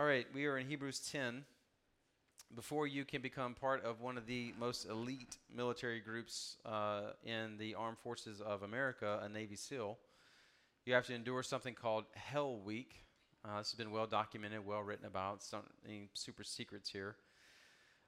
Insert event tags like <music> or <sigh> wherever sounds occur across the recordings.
All right, we are in Hebrews 10. Before you can become part of one of the most elite military groups uh, in the armed forces of America, a Navy SEAL, you have to endure something called Hell Week. Uh, this has been well documented, well written about. It's super secrets here.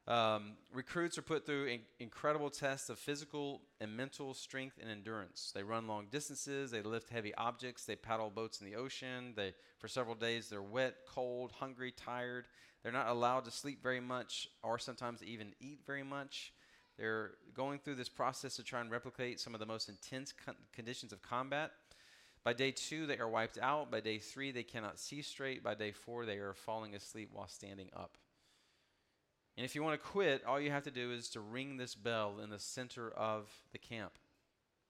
Um, recruits are put through in- incredible tests of physical and mental strength and endurance. They run long distances, they lift heavy objects, they paddle boats in the ocean. They, for several days, they're wet, cold, hungry, tired. They're not allowed to sleep very much or sometimes even eat very much. They're going through this process to try and replicate some of the most intense con- conditions of combat. By day two, they are wiped out. By day three, they cannot see straight. By day four, they are falling asleep while standing up. And if you want to quit, all you have to do is to ring this bell in the center of the camp.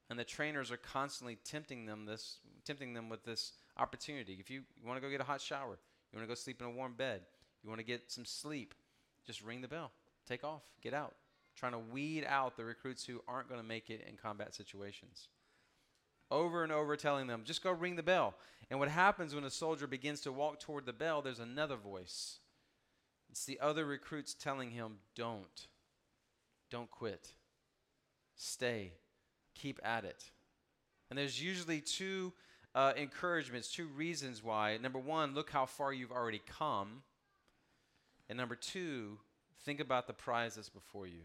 And the trainers are constantly tempting them this tempting them with this opportunity. If you, you want to go get a hot shower, you want to go sleep in a warm bed, you want to get some sleep, just ring the bell. Take off, get out. Trying to weed out the recruits who aren't going to make it in combat situations. Over and over telling them, just go ring the bell. And what happens when a soldier begins to walk toward the bell, there's another voice it's the other recruits telling him, don't. Don't quit. Stay. Keep at it. And there's usually two uh, encouragements, two reasons why. Number one, look how far you've already come. And number two, think about the prize that's before you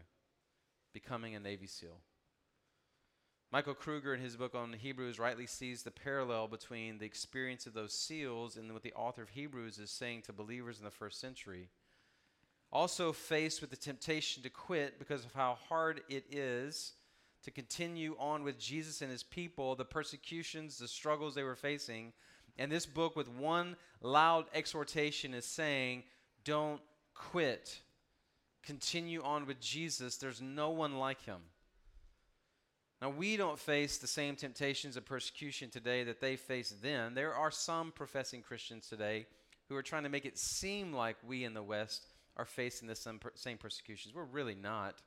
becoming a Navy SEAL. Michael Kruger, in his book on Hebrews, rightly sees the parallel between the experience of those SEALs and what the author of Hebrews is saying to believers in the first century also faced with the temptation to quit because of how hard it is to continue on with Jesus and his people, the persecutions, the struggles they were facing. And this book, with one loud exhortation, is saying, Don't quit. Continue on with Jesus. There's no one like him. Now, we don't face the same temptations of persecution today that they faced then. There are some professing Christians today who are trying to make it seem like we in the West are facing the same persecutions. We're really not.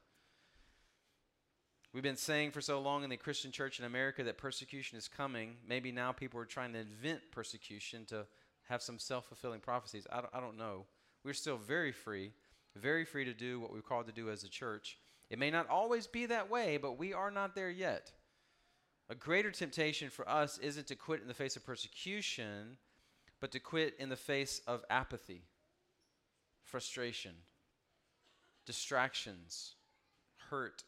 We've been saying for so long in the Christian church in America that persecution is coming. Maybe now people are trying to invent persecution to have some self fulfilling prophecies. I don't, I don't know. We're still very free, very free to do what we're called to do as a church. It may not always be that way, but we are not there yet. A greater temptation for us isn't to quit in the face of persecution, but to quit in the face of apathy frustration, distractions, hurt,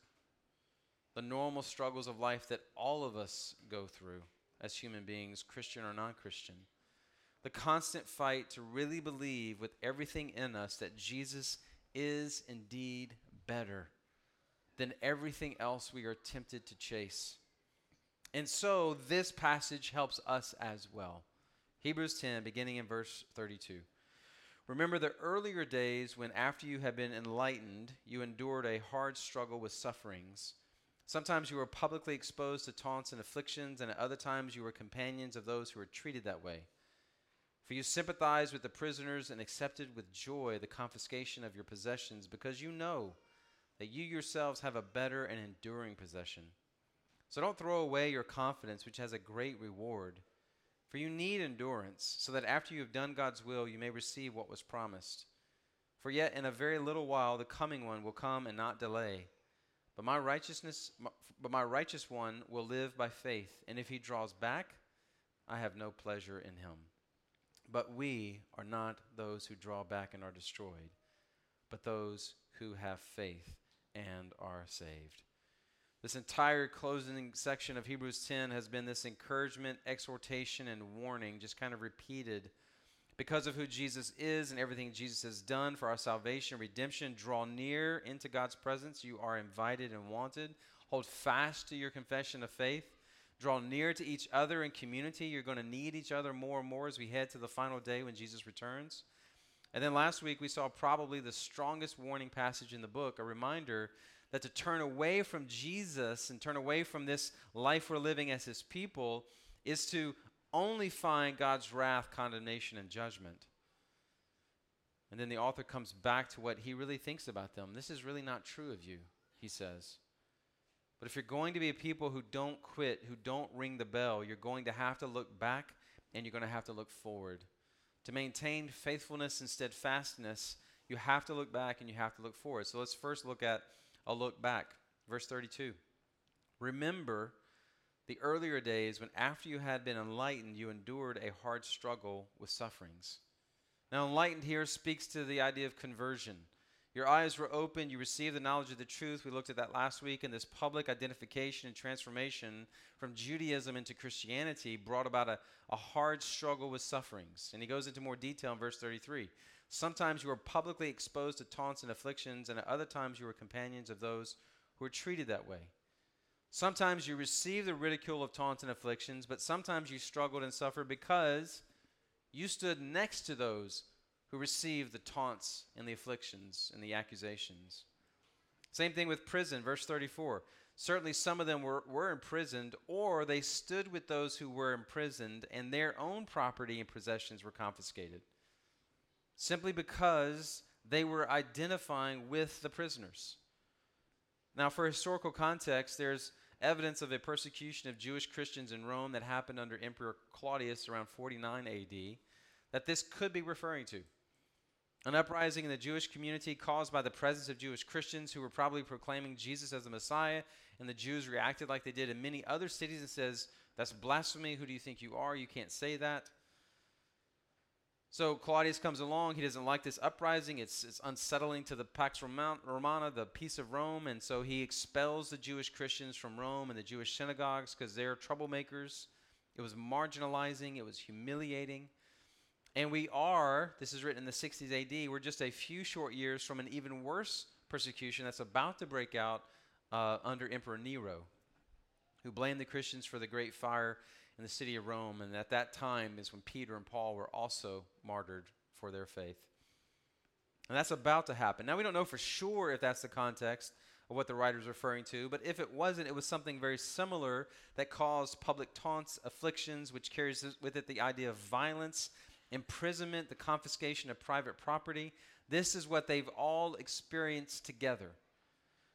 the normal struggles of life that all of us go through as human beings, Christian or non Christian. The constant fight to really believe with everything in us that Jesus is indeed better than everything else we are tempted to chase. And so this passage helps us as well. Hebrews 10, beginning in verse 32. Remember the earlier days when, after you had been enlightened, you endured a hard struggle with sufferings. Sometimes you were publicly exposed to taunts and afflictions, and at other times you were companions of those who were treated that way. For you sympathized with the prisoners and accepted with joy the confiscation of your possessions, because you know that you yourselves have a better and enduring possession. So don't throw away your confidence, which has a great reward. For you need endurance, so that after you have done God's will, you may receive what was promised. For yet in a very little while the coming one will come and not delay. But my righteousness but my righteous one will live by faith, and if he draws back, I have no pleasure in him. But we are not those who draw back and are destroyed, but those who have faith and are saved. This entire closing section of Hebrews 10 has been this encouragement, exhortation, and warning, just kind of repeated. Because of who Jesus is and everything Jesus has done for our salvation, redemption, draw near into God's presence. You are invited and wanted. Hold fast to your confession of faith. Draw near to each other in community. You're going to need each other more and more as we head to the final day when Jesus returns. And then last week, we saw probably the strongest warning passage in the book, a reminder that to turn away from Jesus and turn away from this life we're living as his people is to only find God's wrath, condemnation, and judgment. And then the author comes back to what he really thinks about them. This is really not true of you, he says. But if you're going to be a people who don't quit, who don't ring the bell, you're going to have to look back and you're going to have to look forward to maintain faithfulness and steadfastness, you have to look back and you have to look forward. So let's first look at a look back. Verse 32. Remember the earlier days when, after you had been enlightened, you endured a hard struggle with sufferings. Now, enlightened here speaks to the idea of conversion. Your eyes were opened, you received the knowledge of the truth. We looked at that last week, and this public identification and transformation from Judaism into Christianity brought about a, a hard struggle with sufferings. And he goes into more detail in verse 33. Sometimes you were publicly exposed to taunts and afflictions, and at other times you were companions of those who were treated that way. Sometimes you received the ridicule of taunts and afflictions, but sometimes you struggled and suffered because you stood next to those who received the taunts and the afflictions and the accusations. Same thing with prison, verse 34. Certainly, some of them were, were imprisoned, or they stood with those who were imprisoned, and their own property and possessions were confiscated. Simply because they were identifying with the prisoners. Now, for historical context, there's evidence of a persecution of Jewish Christians in Rome that happened under Emperor Claudius around 49 AD that this could be referring to. An uprising in the Jewish community caused by the presence of Jewish Christians who were probably proclaiming Jesus as the Messiah, and the Jews reacted like they did in many other cities and says, That's blasphemy. Who do you think you are? You can't say that. So Claudius comes along. He doesn't like this uprising. It's, it's unsettling to the Pax Romana, the peace of Rome. And so he expels the Jewish Christians from Rome and the Jewish synagogues because they're troublemakers. It was marginalizing, it was humiliating. And we are, this is written in the 60s AD, we're just a few short years from an even worse persecution that's about to break out uh, under Emperor Nero, who blamed the Christians for the great fire in the city of Rome. And at that time is when Peter and Paul were also martyred for their faith. And that's about to happen. Now, we don't know for sure if that's the context of what the writer's referring to, but if it wasn't, it was something very similar that caused public taunts, afflictions, which carries with it the idea of violence imprisonment, the confiscation of private property. This is what they've all experienced together.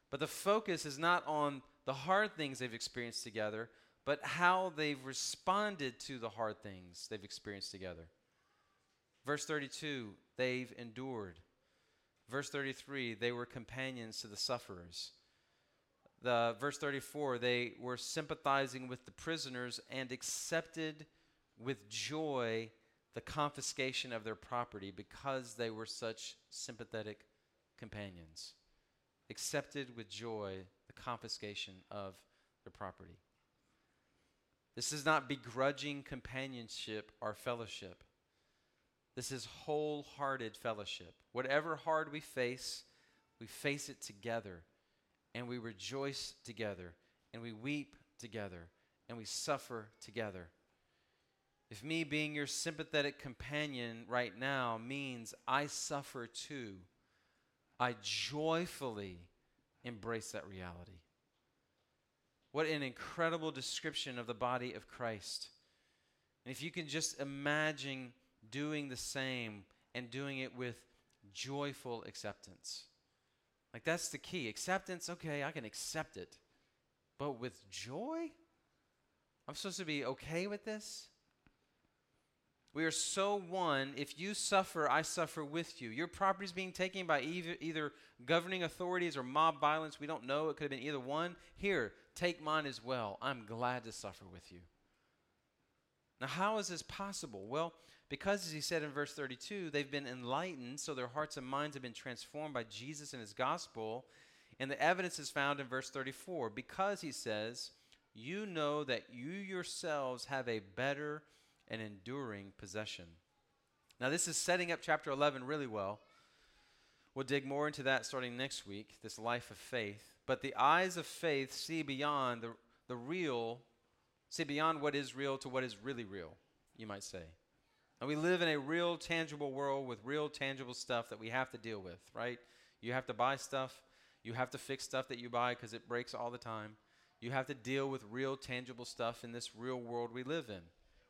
But the focus is not on the hard things they've experienced together, but how they've responded to the hard things they've experienced together. Verse 32, they've endured. Verse 33, they were companions to the sufferers. The verse 34, they were sympathizing with the prisoners and accepted with joy the confiscation of their property because they were such sympathetic companions. Accepted with joy the confiscation of their property. This is not begrudging companionship or fellowship. This is wholehearted fellowship. Whatever hard we face, we face it together, and we rejoice together, and we weep together, and we suffer together. If me being your sympathetic companion right now means I suffer too, I joyfully embrace that reality. What an incredible description of the body of Christ. And if you can just imagine doing the same and doing it with joyful acceptance. Like that's the key. Acceptance, okay, I can accept it. But with joy? I'm supposed to be okay with this? We are so one. If you suffer, I suffer with you. Your property is being taken by either, either governing authorities or mob violence. We don't know. It could have been either one. Here, take mine as well. I'm glad to suffer with you. Now, how is this possible? Well, because, as he said in verse 32, they've been enlightened, so their hearts and minds have been transformed by Jesus and his gospel. And the evidence is found in verse 34 because he says, You know that you yourselves have a better and enduring possession. Now, this is setting up chapter 11 really well. We'll dig more into that starting next week, this life of faith. But the eyes of faith see beyond the, the real, see beyond what is real to what is really real, you might say. And we live in a real, tangible world with real, tangible stuff that we have to deal with, right? You have to buy stuff. You have to fix stuff that you buy because it breaks all the time. You have to deal with real, tangible stuff in this real world we live in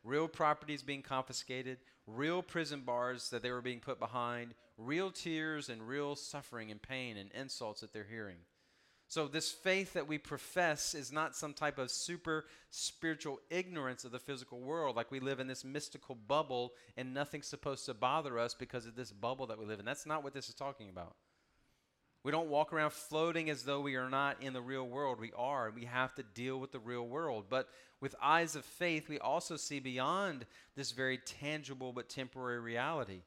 real properties being confiscated, real prison bars that they were being put behind, real tears and real suffering and pain and insults that they're hearing. So, this faith that we profess is not some type of super spiritual ignorance of the physical world, like we live in this mystical bubble and nothing's supposed to bother us because of this bubble that we live in. That's not what this is talking about. We don't walk around floating as though we are not in the real world. We are. We have to deal with the real world. But with eyes of faith, we also see beyond this very tangible but temporary reality.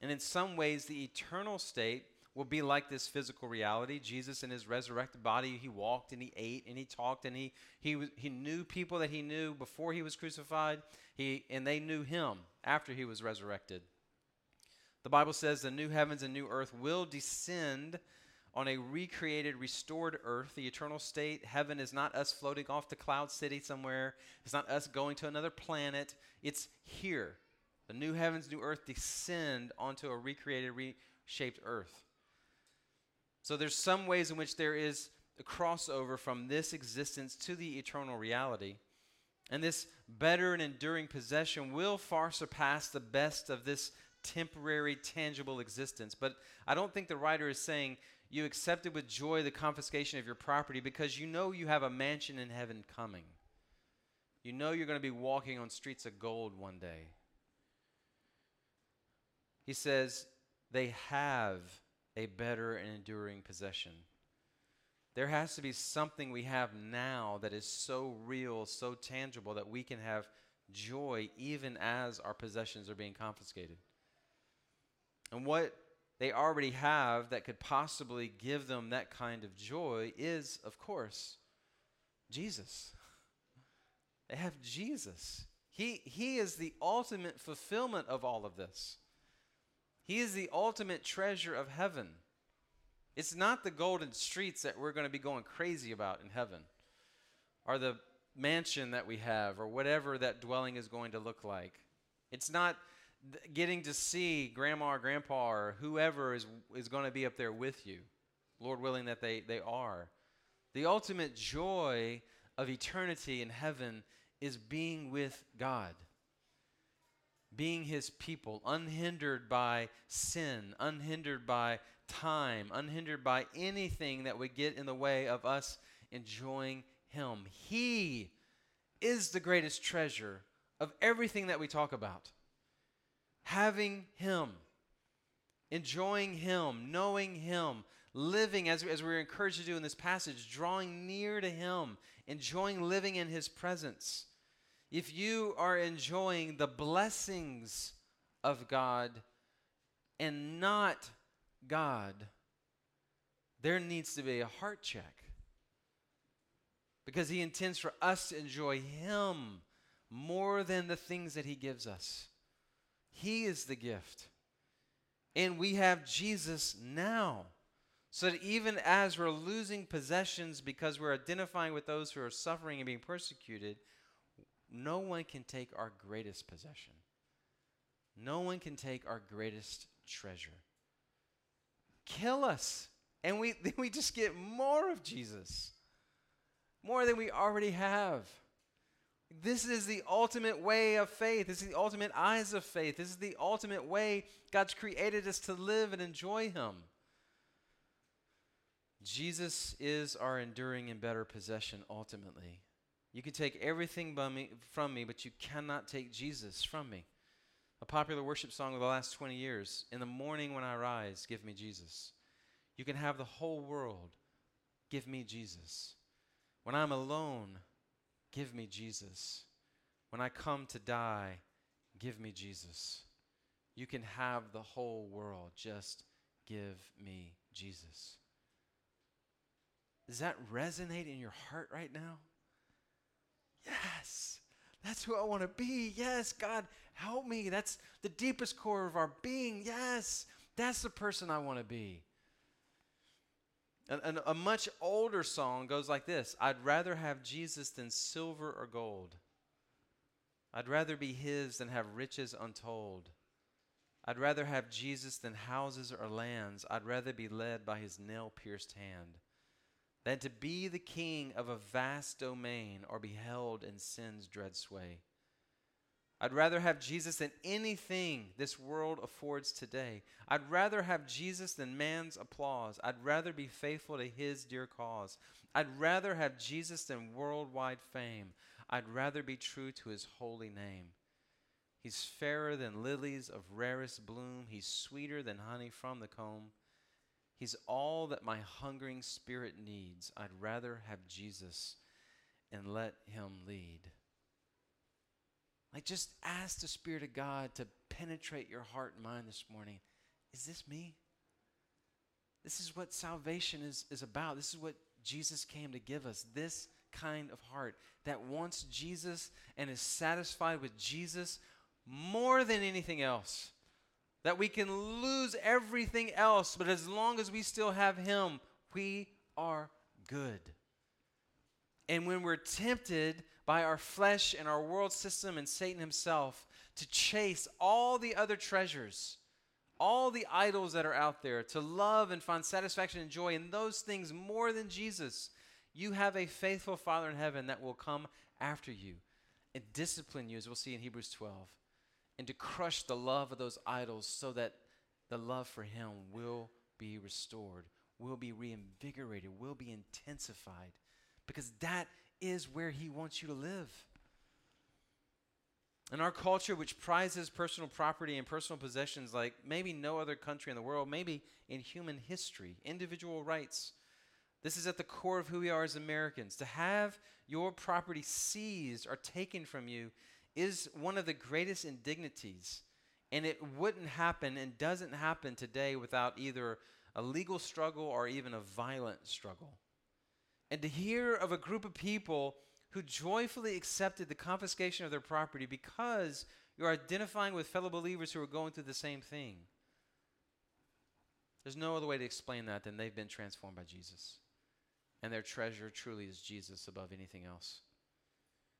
And in some ways, the eternal state will be like this physical reality. Jesus in his resurrected body, he walked and he ate and he talked and he he he knew people that he knew before he was crucified. He and they knew him after he was resurrected. The Bible says the new heavens and new earth will descend on a recreated, restored earth, the eternal state. Heaven is not us floating off to cloud city somewhere. It's not us going to another planet. It's here. The new heavens, new earth descend onto a recreated, reshaped earth. So there's some ways in which there is a crossover from this existence to the eternal reality. And this better and enduring possession will far surpass the best of this temporary, tangible existence. But I don't think the writer is saying you accepted with joy the confiscation of your property because you know you have a mansion in heaven coming. You know you're going to be walking on streets of gold one day. He says, they have a better and enduring possession. There has to be something we have now that is so real, so tangible, that we can have joy even as our possessions are being confiscated. And what they already have that could possibly give them that kind of joy is, of course, Jesus. They have Jesus. He, he is the ultimate fulfillment of all of this. He is the ultimate treasure of heaven. It's not the golden streets that we're going to be going crazy about in heaven, or the mansion that we have, or whatever that dwelling is going to look like. It's not getting to see grandma or grandpa or whoever is, is going to be up there with you. Lord willing that they, they are. The ultimate joy of eternity in heaven is being with God being his people, unhindered by sin, unhindered by time, unhindered by anything that would get in the way of us enjoying him. He is the greatest treasure of everything that we talk about. Having him, enjoying him, knowing him, living as, as we're encouraged to do in this passage, drawing near to him, enjoying living in his presence if you are enjoying the blessings of God and not God, there needs to be a heart check. Because He intends for us to enjoy Him more than the things that He gives us. He is the gift. And we have Jesus now. So that even as we're losing possessions because we're identifying with those who are suffering and being persecuted, no one can take our greatest possession. No one can take our greatest treasure. Kill us, and we, <laughs> then we just get more of Jesus, more than we already have. This is the ultimate way of faith. This is the ultimate eyes of faith. This is the ultimate way God's created us to live and enjoy Him. Jesus is our enduring and better possession ultimately. You can take everything me, from me, but you cannot take Jesus from me. A popular worship song of the last 20 years In the morning when I rise, give me Jesus. You can have the whole world. Give me Jesus. When I'm alone, give me Jesus. When I come to die, give me Jesus. You can have the whole world. Just give me Jesus. Does that resonate in your heart right now? Yes, that's who I want to be. Yes, God, help me. That's the deepest core of our being. Yes, that's the person I want to be. And, and a much older song goes like this I'd rather have Jesus than silver or gold. I'd rather be his than have riches untold. I'd rather have Jesus than houses or lands. I'd rather be led by his nail pierced hand than to be the king of a vast domain or be held in sin's dread sway. I'd rather have Jesus than anything this world affords today. I'd rather have Jesus than man's applause. I'd rather be faithful to his dear cause. I'd rather have Jesus than worldwide fame. I'd rather be true to his holy name. He's fairer than lilies of rarest bloom. He's sweeter than honey from the comb. He's all that my hungering spirit needs. I'd rather have Jesus and let him lead. Like, just ask the Spirit of God to penetrate your heart and mind this morning. Is this me? This is what salvation is, is about. This is what Jesus came to give us. This kind of heart that wants Jesus and is satisfied with Jesus more than anything else. That we can lose everything else, but as long as we still have Him, we are good. And when we're tempted by our flesh and our world system and Satan himself to chase all the other treasures, all the idols that are out there, to love and find satisfaction and joy in those things more than Jesus, you have a faithful Father in heaven that will come after you and discipline you, as we'll see in Hebrews 12, and to crush the love of those idols so that the love for Him will be restored, will be reinvigorated, will be intensified, because that is where He wants you to live. In our culture, which prizes personal property and personal possessions like maybe no other country in the world, maybe in human history, individual rights, this is at the core of who we are as Americans. To have your property seized or taken from you is one of the greatest indignities. And it wouldn't happen and doesn't happen today without either a legal struggle or even a violent struggle and to hear of a group of people who joyfully accepted the confiscation of their property because you're identifying with fellow believers who are going through the same thing. There's no other way to explain that than they've been transformed by Jesus. And their treasure truly is Jesus above anything else.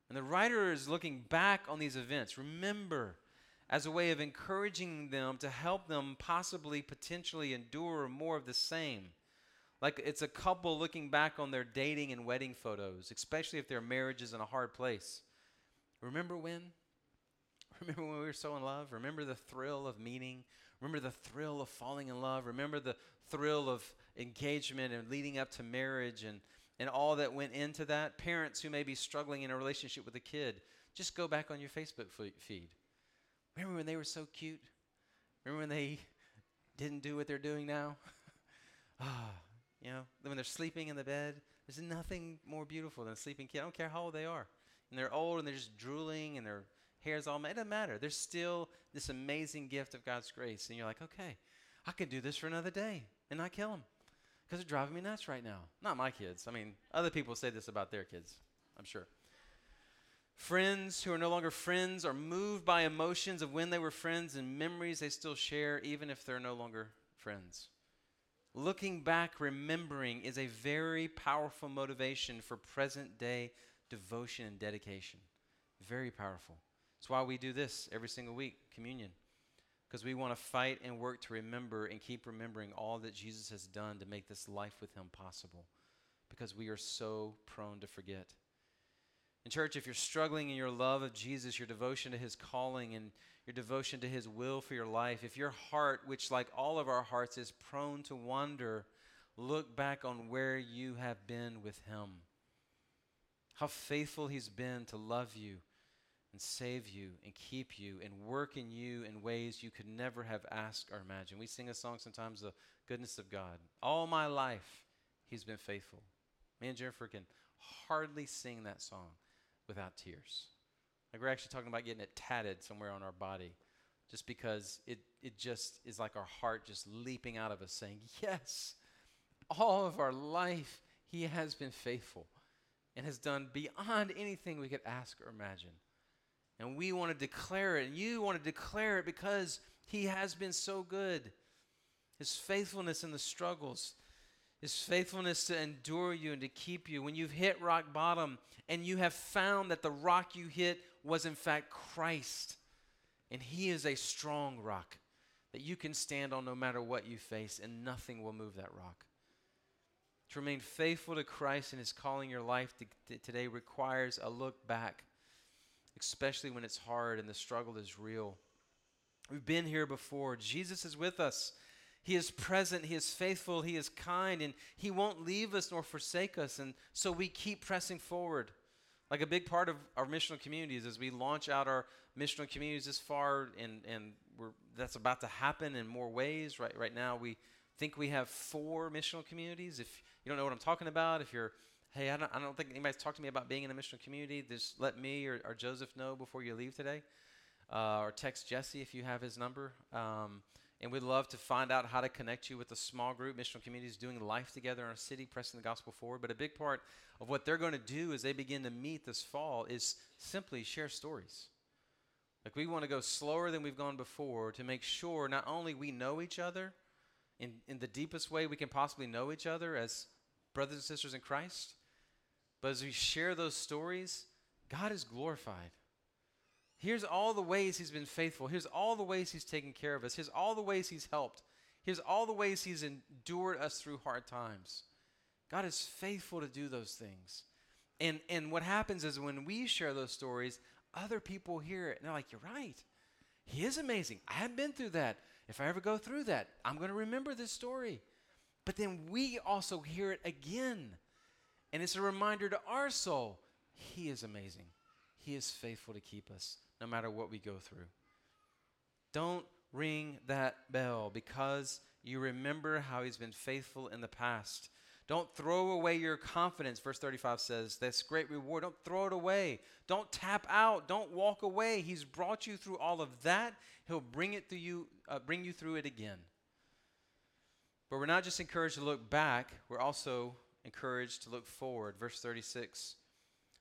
And the writer is looking back on these events. Remember, as a way of encouraging them to help them possibly, potentially endure more of the same. Like it's a couple looking back on their dating and wedding photos, especially if their marriage is in a hard place. Remember when? <laughs> Remember when we were so in love? Remember the thrill of meeting? Remember the thrill of falling in love? Remember the thrill of engagement and leading up to marriage and, and all that went into that? Parents who may be struggling in a relationship with a kid, just go back on your Facebook feed. Remember when they were so cute? Remember when they didn't do what they're doing now? <laughs> Ah, you know, when they're sleeping in the bed, there's nothing more beautiful than a sleeping kid. I don't care how old they are. And they're old and they're just drooling and their hair's all, it doesn't matter. There's still this amazing gift of God's grace. And you're like, okay, I could do this for another day and not kill them because they're driving me nuts right now. Not my kids. I mean, other people say this about their kids, I'm sure. Friends who are no longer friends are moved by emotions of when they were friends and memories they still share, even if they're no longer friends. Looking back, remembering is a very powerful motivation for present day devotion and dedication. Very powerful. It's why we do this every single week, communion. Because we want to fight and work to remember and keep remembering all that Jesus has done to make this life with Him possible. Because we are so prone to forget. In church, if you're struggling in your love of Jesus, your devotion to His calling, and your devotion to His will for your life, if your heart, which like all of our hearts is prone to wander, look back on where you have been with Him. How faithful He's been to love you and save you and keep you and work in you in ways you could never have asked or imagined. We sing a song sometimes, The Goodness of God. All my life, He's been faithful. Me and Jennifer can hardly sing that song without tears. Like we're actually talking about getting it tatted somewhere on our body just because it, it just is like our heart just leaping out of us saying, Yes, all of our life, He has been faithful and has done beyond anything we could ask or imagine. And we want to declare it, and you want to declare it because He has been so good. His faithfulness in the struggles, His faithfulness to endure you and to keep you. When you've hit rock bottom and you have found that the rock you hit was in fact Christ. And He is a strong rock that you can stand on no matter what you face, and nothing will move that rock. To remain faithful to Christ and His calling your life to, to today requires a look back especially when it's hard and the struggle is real. We've been here before. Jesus is with us. He is present, He is faithful, He is kind, and He won't leave us nor forsake us. And so we keep pressing forward. Like a big part of our missional communities as we launch out our missional communities this far, and, and we're, that's about to happen in more ways. Right, right now, we think we have four missional communities. If you don't know what I'm talking about, if you're, hey, I don't, I don't think anybody's talked to me about being in a missional community, just let me or, or Joseph know before you leave today. Uh, or text Jesse if you have his number. Um, and we'd love to find out how to connect you with a small group, missional communities doing life together in our city, pressing the gospel forward. But a big part of what they're going to do as they begin to meet this fall is simply share stories. Like we want to go slower than we've gone before to make sure not only we know each other in, in the deepest way we can possibly know each other as brothers and sisters in Christ, but as we share those stories, God is glorified. Here's all the ways he's been faithful. Here's all the ways he's taken care of us. Here's all the ways he's helped. Here's all the ways he's endured us through hard times. God is faithful to do those things. And, and what happens is when we share those stories, other people hear it and they're like, You're right. He is amazing. I have been through that. If I ever go through that, I'm going to remember this story. But then we also hear it again. And it's a reminder to our soul He is amazing. He is faithful to keep us no matter what we go through. Don't ring that bell because you remember how he's been faithful in the past. Don't throw away your confidence. Verse 35 says, That's great reward. Don't throw it away. Don't tap out. Don't walk away. He's brought you through all of that. He'll bring it through you, uh, bring you through it again. But we're not just encouraged to look back, we're also encouraged to look forward. Verse 36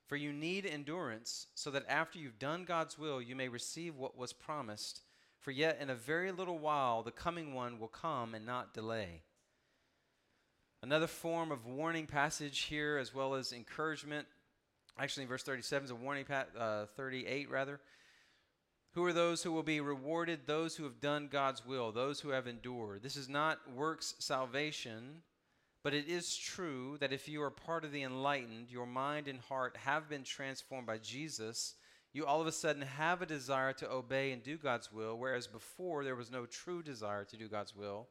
for you need endurance, so that after you've done God's will, you may receive what was promised. For yet in a very little while the coming one will come and not delay. Another form of warning passage here, as well as encouragement. Actually, verse 37 is a warning, uh, 38 rather. Who are those who will be rewarded? Those who have done God's will, those who have endured. This is not works salvation but it is true that if you are part of the enlightened, your mind and heart have been transformed by Jesus, you all of a sudden have a desire to obey and do God's will, whereas before there was no true desire to do God's will.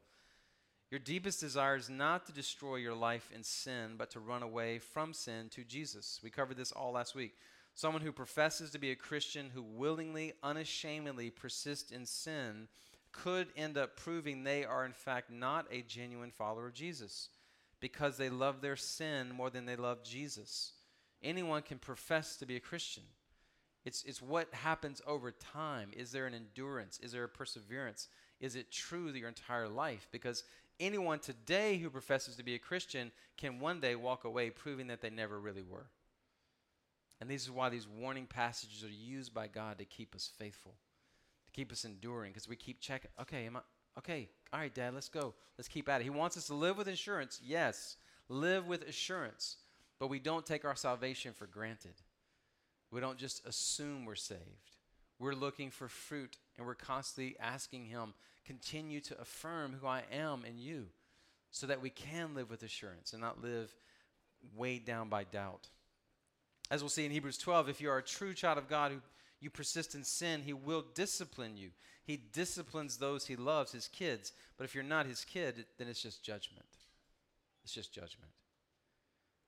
Your deepest desire is not to destroy your life in sin, but to run away from sin to Jesus. We covered this all last week. Someone who professes to be a Christian who willingly, unashamedly persists in sin could end up proving they are, in fact, not a genuine follower of Jesus because they love their sin more than they love Jesus. Anyone can profess to be a Christian. It's, it's what happens over time. Is there an endurance? Is there a perseverance? Is it true your entire life? Because anyone today who professes to be a Christian can one day walk away proving that they never really were. And this is why these warning passages are used by God to keep us faithful, to keep us enduring, because we keep checking. Okay, am I, Okay, all right, Dad, let's go. Let's keep at it. He wants us to live with assurance. Yes, live with assurance. But we don't take our salvation for granted. We don't just assume we're saved. We're looking for fruit and we're constantly asking Him, continue to affirm who I am in you so that we can live with assurance and not live weighed down by doubt. As we'll see in Hebrews 12, if you are a true child of God who you persist in sin, He will discipline you. He disciplines those He loves, His kids. But if you're not His kid, then it's just judgment. It's just judgment.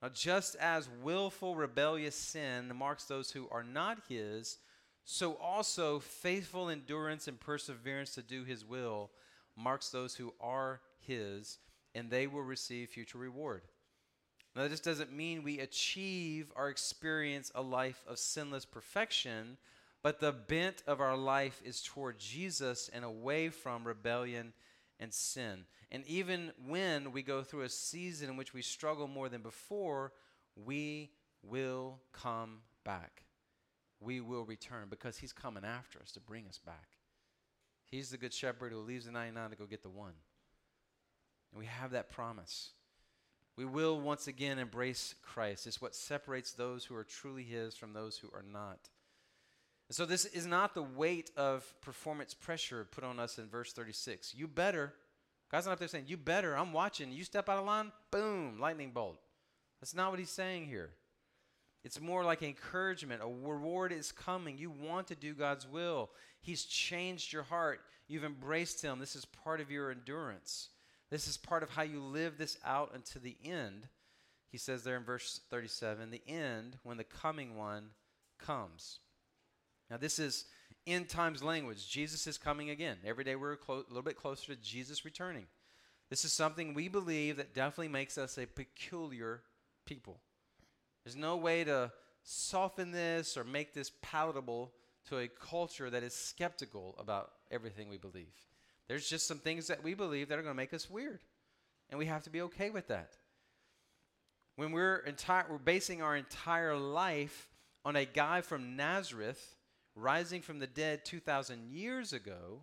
Now, just as willful, rebellious sin marks those who are not His, so also faithful endurance and perseverance to do His will marks those who are His, and they will receive future reward. Now, this doesn't mean we achieve or experience a life of sinless perfection but the bent of our life is toward Jesus and away from rebellion and sin. And even when we go through a season in which we struggle more than before, we will come back. We will return because He's coming after us to bring us back. He's the good shepherd who leaves the 99 to go get the one. And we have that promise. We will once again embrace Christ. It's what separates those who are truly His from those who are not. And so this is not the weight of performance pressure put on us in verse 36. You better, God's not up there saying, you better, I'm watching. You step out of line, boom, lightning bolt. That's not what he's saying here. It's more like encouragement. A reward is coming. You want to do God's will. He's changed your heart. You've embraced Him. This is part of your endurance. This is part of how you live this out until the end. He says there in verse 37 the end when the coming one comes. Now, this is end times language. Jesus is coming again. Every day we're a, clo- little bit closer to Jesus returning. This is something we believe that definitely makes us a peculiar people. There's no way to soften this or make this palatable to a culture that is skeptical about everything we believe. There's just some things that we believe that are going to make us weird, and we have to be okay with that. When we're entire, we're basing our entire life on a guy from Nazareth rising from the dead 2,000 years ago,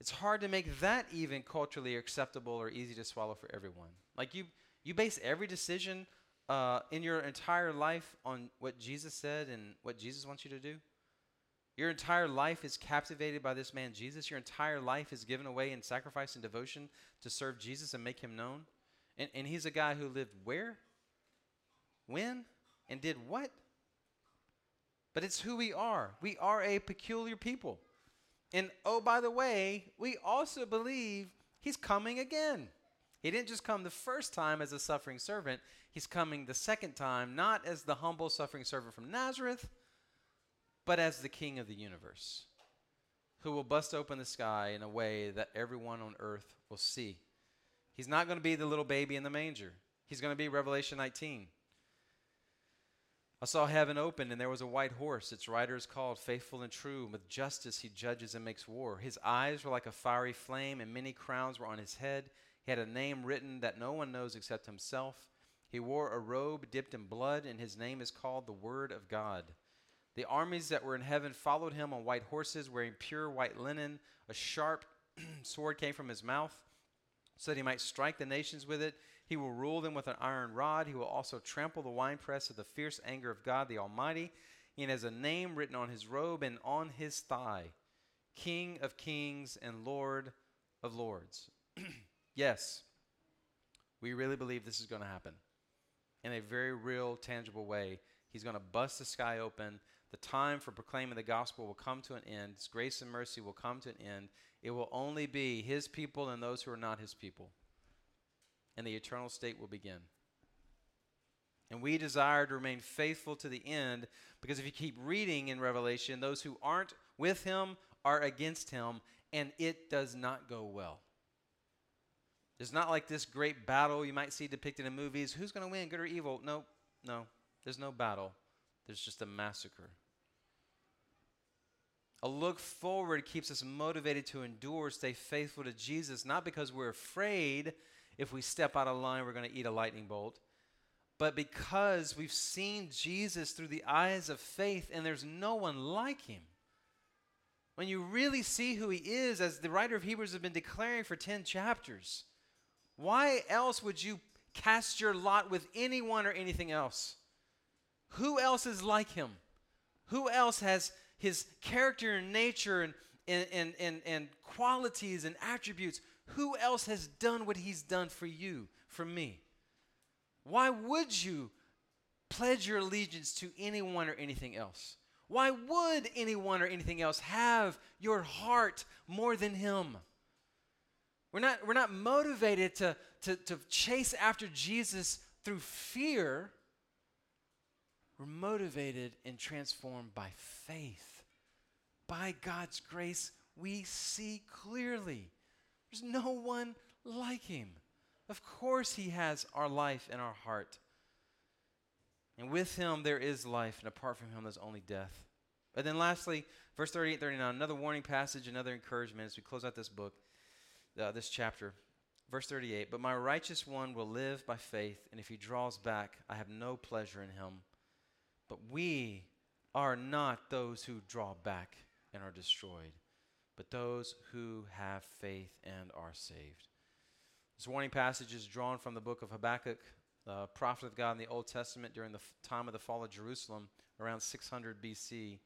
it's hard to make that even culturally acceptable or easy to swallow for everyone. Like you, you base every decision uh, in your entire life on what Jesus said and what Jesus wants you to do. Your entire life is captivated by this man Jesus. Your entire life is given away in sacrifice and devotion to serve Jesus and make him known. And, and he's a guy who lived where? When? And did what? But it's who we are. We are a peculiar people. And oh, by the way, we also believe he's coming again. He didn't just come the first time as a suffering servant, he's coming the second time, not as the humble suffering servant from Nazareth, but as the king of the universe, who will bust open the sky in a way that everyone on earth will see. He's not going to be the little baby in the manger, he's going to be Revelation 19. I saw heaven open, and there was a white horse. Its rider is called Faithful and True. With justice he judges and makes war. His eyes were like a fiery flame, and many crowns were on his head. He had a name written that no one knows except himself. He wore a robe dipped in blood, and his name is called the Word of God. The armies that were in heaven followed him on white horses, wearing pure white linen. A sharp <clears throat> sword came from his mouth, so that he might strike the nations with it. He will rule them with an iron rod. He will also trample the winepress of the fierce anger of God the Almighty. He has a name written on his robe and on his thigh King of kings and Lord of lords. <clears throat> yes, we really believe this is going to happen in a very real, tangible way. He's going to bust the sky open. The time for proclaiming the gospel will come to an end. His grace and mercy will come to an end. It will only be his people and those who are not his people and the eternal state will begin. And we desire to remain faithful to the end because if you keep reading in Revelation, those who aren't with him are against him, and it does not go well. It's not like this great battle you might see depicted in movies. Who's going to win, good or evil? No, no. There's no battle, there's just a massacre. A look forward keeps us motivated to endure, stay faithful to Jesus, not because we're afraid if we step out of line, we're going to eat a lightning bolt. But because we've seen Jesus through the eyes of faith and there's no one like him, when you really see who he is, as the writer of Hebrews has been declaring for 10 chapters, why else would you cast your lot with anyone or anything else? Who else is like him? Who else has his character and nature and, and, and, and, and qualities and attributes? Who else has done what he's done for you, for me? Why would you pledge your allegiance to anyone or anything else? Why would anyone or anything else have your heart more than him? We're not, we're not motivated to, to, to chase after Jesus through fear. We're motivated and transformed by faith. By God's grace, we see clearly. There's no one like him. Of course, he has our life in our heart. And with him, there is life, and apart from him, there's only death. But then, lastly, verse 38 39, another warning passage, another encouragement as we close out this book, uh, this chapter. Verse 38 But my righteous one will live by faith, and if he draws back, I have no pleasure in him. But we are not those who draw back and are destroyed but those who have faith and are saved. This warning passage is drawn from the book of Habakkuk, the prophet of God in the Old Testament during the time of the fall of Jerusalem around 600 BC.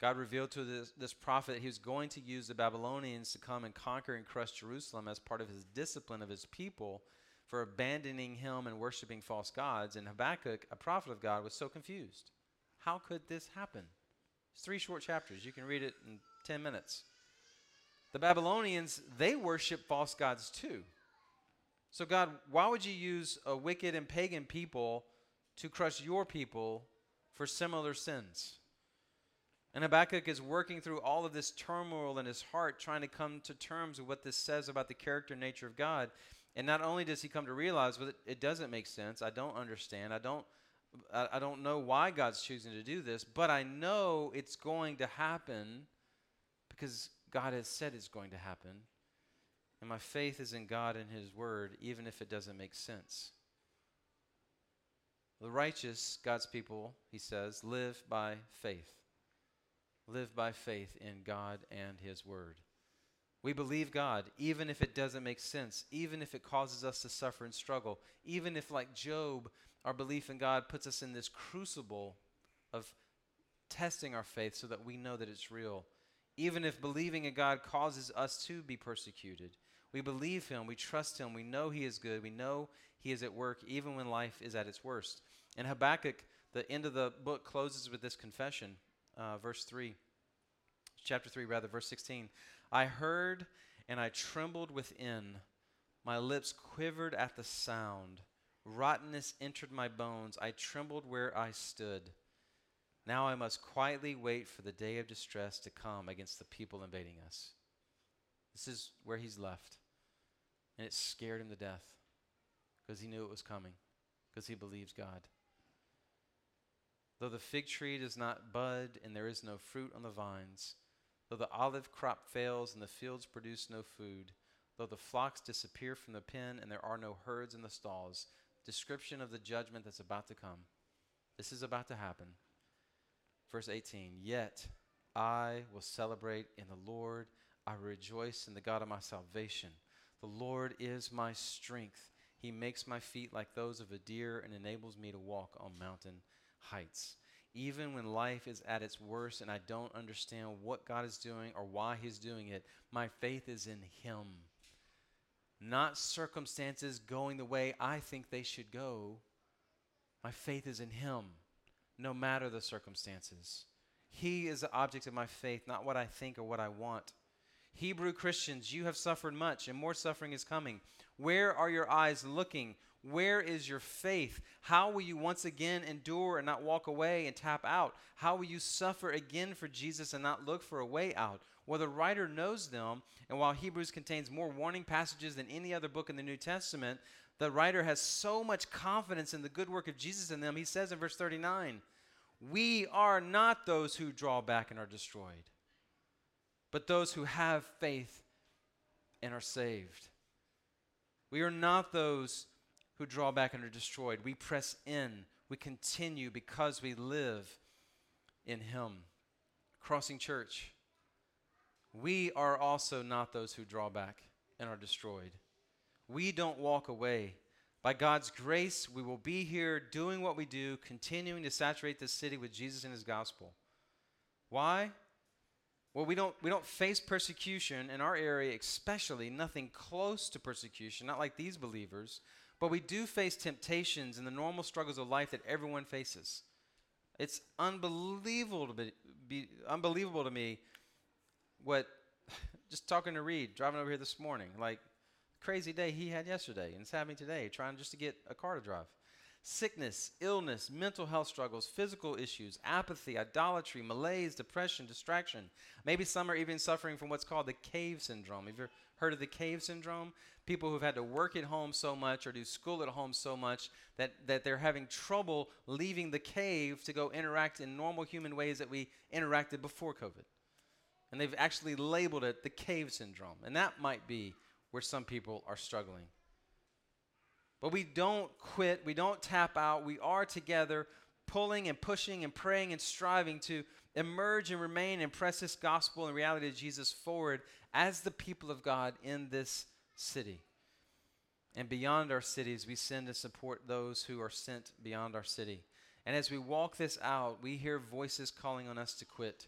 God revealed to this, this prophet that he was going to use the Babylonians to come and conquer and crush Jerusalem as part of his discipline of his people for abandoning him and worshiping false gods. And Habakkuk, a prophet of God, was so confused. How could this happen? It's three short chapters. You can read it in 10 minutes. The Babylonians, they worship false gods too. So, God, why would you use a wicked and pagan people to crush your people for similar sins? And Habakkuk is working through all of this turmoil in his heart, trying to come to terms with what this says about the character and nature of God. And not only does he come to realize well, it, doesn't make sense, I don't understand, I don't, I don't know why God's choosing to do this, but I know it's going to happen because God has said is going to happen. And my faith is in God and His Word, even if it doesn't make sense. The righteous, God's people, he says, live by faith live by faith in God and His Word. We believe God, even if it doesn't make sense, even if it causes us to suffer and struggle, even if, like Job, our belief in God puts us in this crucible of testing our faith so that we know that it's real. Even if believing in God causes us to be persecuted, we believe Him, we trust Him, we know He is good, we know He is at work, even when life is at its worst. And Habakkuk, the end of the book closes with this confession uh, verse 3, chapter 3, rather, verse 16. I heard and I trembled within. My lips quivered at the sound. Rottenness entered my bones. I trembled where I stood. Now I must quietly wait for the day of distress to come against the people invading us. This is where he's left. And it scared him to death because he knew it was coming, because he believes God. Though the fig tree does not bud and there is no fruit on the vines, though the olive crop fails and the fields produce no food, though the flocks disappear from the pen and there are no herds in the stalls, description of the judgment that's about to come. This is about to happen. Verse 18 Yet I will celebrate in the Lord, I rejoice in the God of my salvation. The Lord is my strength. He makes my feet like those of a deer and enables me to walk on mountain heights. Even when life is at its worst and I don't understand what God is doing or why He's doing it, my faith is in Him. Not circumstances going the way I think they should go. My faith is in Him, no matter the circumstances. He is the object of my faith, not what I think or what I want. Hebrew Christians, you have suffered much, and more suffering is coming. Where are your eyes looking? Where is your faith? How will you once again endure and not walk away and tap out? How will you suffer again for Jesus and not look for a way out? Well, the writer knows them, and while Hebrews contains more warning passages than any other book in the New Testament, the writer has so much confidence in the good work of Jesus in them. He says in verse 39, We are not those who draw back and are destroyed, but those who have faith and are saved. We are not those who draw back and are destroyed. We press in, we continue because we live in Him. Crossing Church, we are also not those who draw back and are destroyed. We don't walk away. By God's grace, we will be here doing what we do, continuing to saturate this city with Jesus and His gospel. Why? Well, we don't, we don't face persecution in our area, especially nothing close to persecution, not like these believers. But we do face temptations and the normal struggles of life that everyone faces. It's unbelievable to be, be unbelievable to me what <laughs> just talking to Reed, driving over here this morning, like crazy day he had yesterday and it's happening today, trying just to get a car to drive. Sickness, illness, mental health struggles, physical issues, apathy, idolatry, malaise, depression, distraction. Maybe some are even suffering from what's called the cave syndrome. Have you heard of the cave syndrome? People who've had to work at home so much or do school at home so much that, that they're having trouble leaving the cave to go interact in normal human ways that we interacted before COVID. And they've actually labeled it the cave syndrome. And that might be where some people are struggling. But we don't quit, we don't tap out. We are together, pulling and pushing and praying and striving to emerge and remain and press this gospel and reality of Jesus forward as the people of God in this city. And beyond our cities, we send to support those who are sent beyond our city. And as we walk this out, we hear voices calling on us to quit.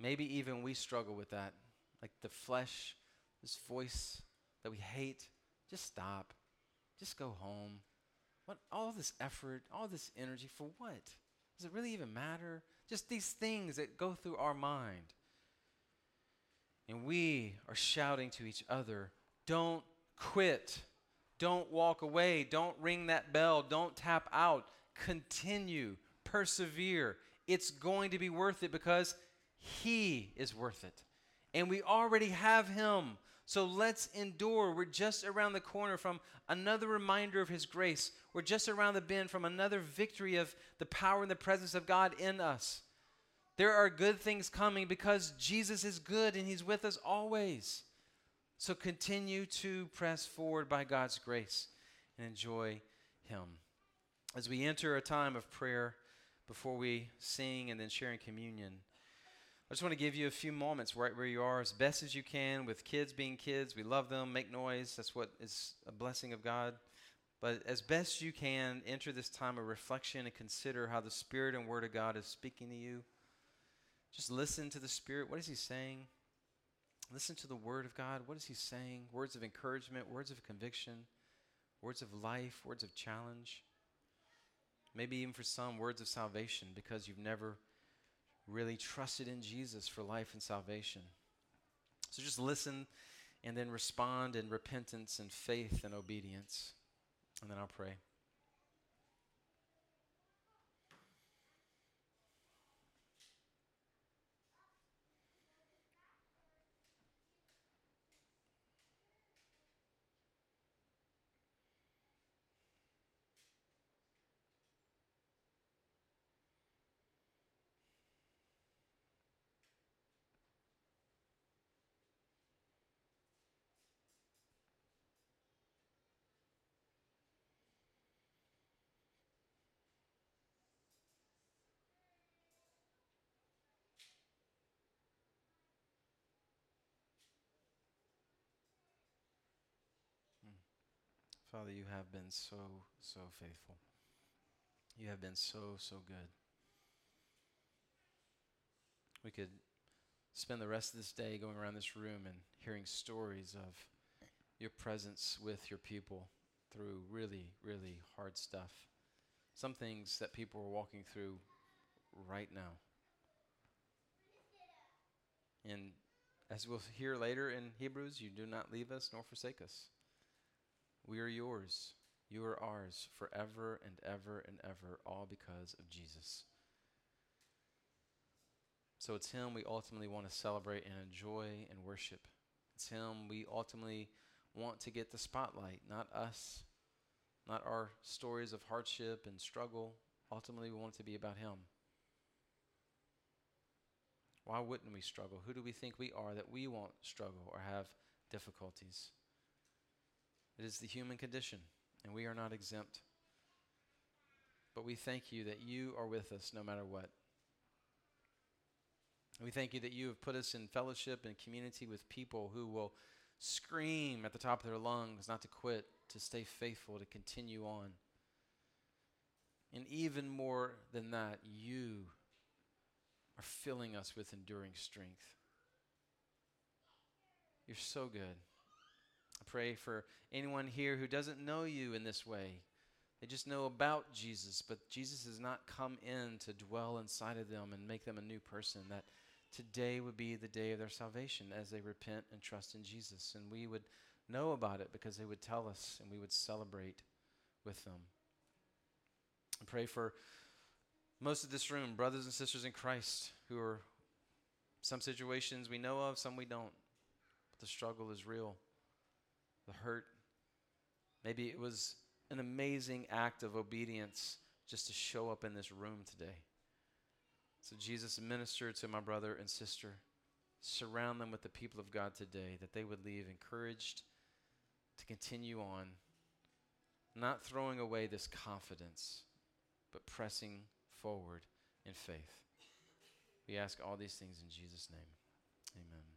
Maybe even we struggle with that. Like the flesh, this voice that we hate, just stop. just go home. What all this effort, all this energy for what? Does it really even matter? Just these things that go through our mind. And we are shouting to each other, don't quit. Don't walk away. Don't ring that bell. Don't tap out. Continue. Persevere. It's going to be worth it because He is worth it. And we already have Him. So let's endure. We're just around the corner from another reminder of His grace. We're just around the bend from another victory of the power and the presence of God in us. There are good things coming because Jesus is good and He's with us always. So continue to press forward by God's grace and enjoy Him. As we enter a time of prayer before we sing and then sharing communion, I just want to give you a few moments right where you are as best as you can with kids being kids. We love them, make noise. That's what is a blessing of God. But as best you can, enter this time of reflection and consider how the Spirit and Word of God is speaking to you. Just listen to the Spirit. What is He saying? Listen to the Word of God. What is He saying? Words of encouragement, words of conviction, words of life, words of challenge. Maybe even for some, words of salvation because you've never really trusted in Jesus for life and salvation. So just listen and then respond in repentance and faith and obedience. And then I'll pray. Father, you have been so, so faithful. You have been so, so good. We could spend the rest of this day going around this room and hearing stories of your presence with your people through really, really hard stuff. Some things that people are walking through right now. And as we'll hear later in Hebrews, you do not leave us nor forsake us. We are yours. You are ours forever and ever and ever, all because of Jesus. So it's Him we ultimately want to celebrate and enjoy and worship. It's Him we ultimately want to get the spotlight, not us, not our stories of hardship and struggle. Ultimately, we want it to be about Him. Why wouldn't we struggle? Who do we think we are that we won't struggle or have difficulties? It is the human condition, and we are not exempt. But we thank you that you are with us no matter what. We thank you that you have put us in fellowship and community with people who will scream at the top of their lungs not to quit, to stay faithful, to continue on. And even more than that, you are filling us with enduring strength. You're so good. I pray for anyone here who doesn't know you in this way. They just know about Jesus, but Jesus has not come in to dwell inside of them and make them a new person. That today would be the day of their salvation as they repent and trust in Jesus. And we would know about it because they would tell us and we would celebrate with them. I pray for most of this room, brothers and sisters in Christ, who are some situations we know of, some we don't. But the struggle is real the hurt. Maybe it was an amazing act of obedience just to show up in this room today. So, Jesus, minister to my brother and sister. Surround them with the people of God today, that they would leave encouraged to continue on, not throwing away this confidence, but pressing forward in faith. We ask all these things in Jesus' name. Amen.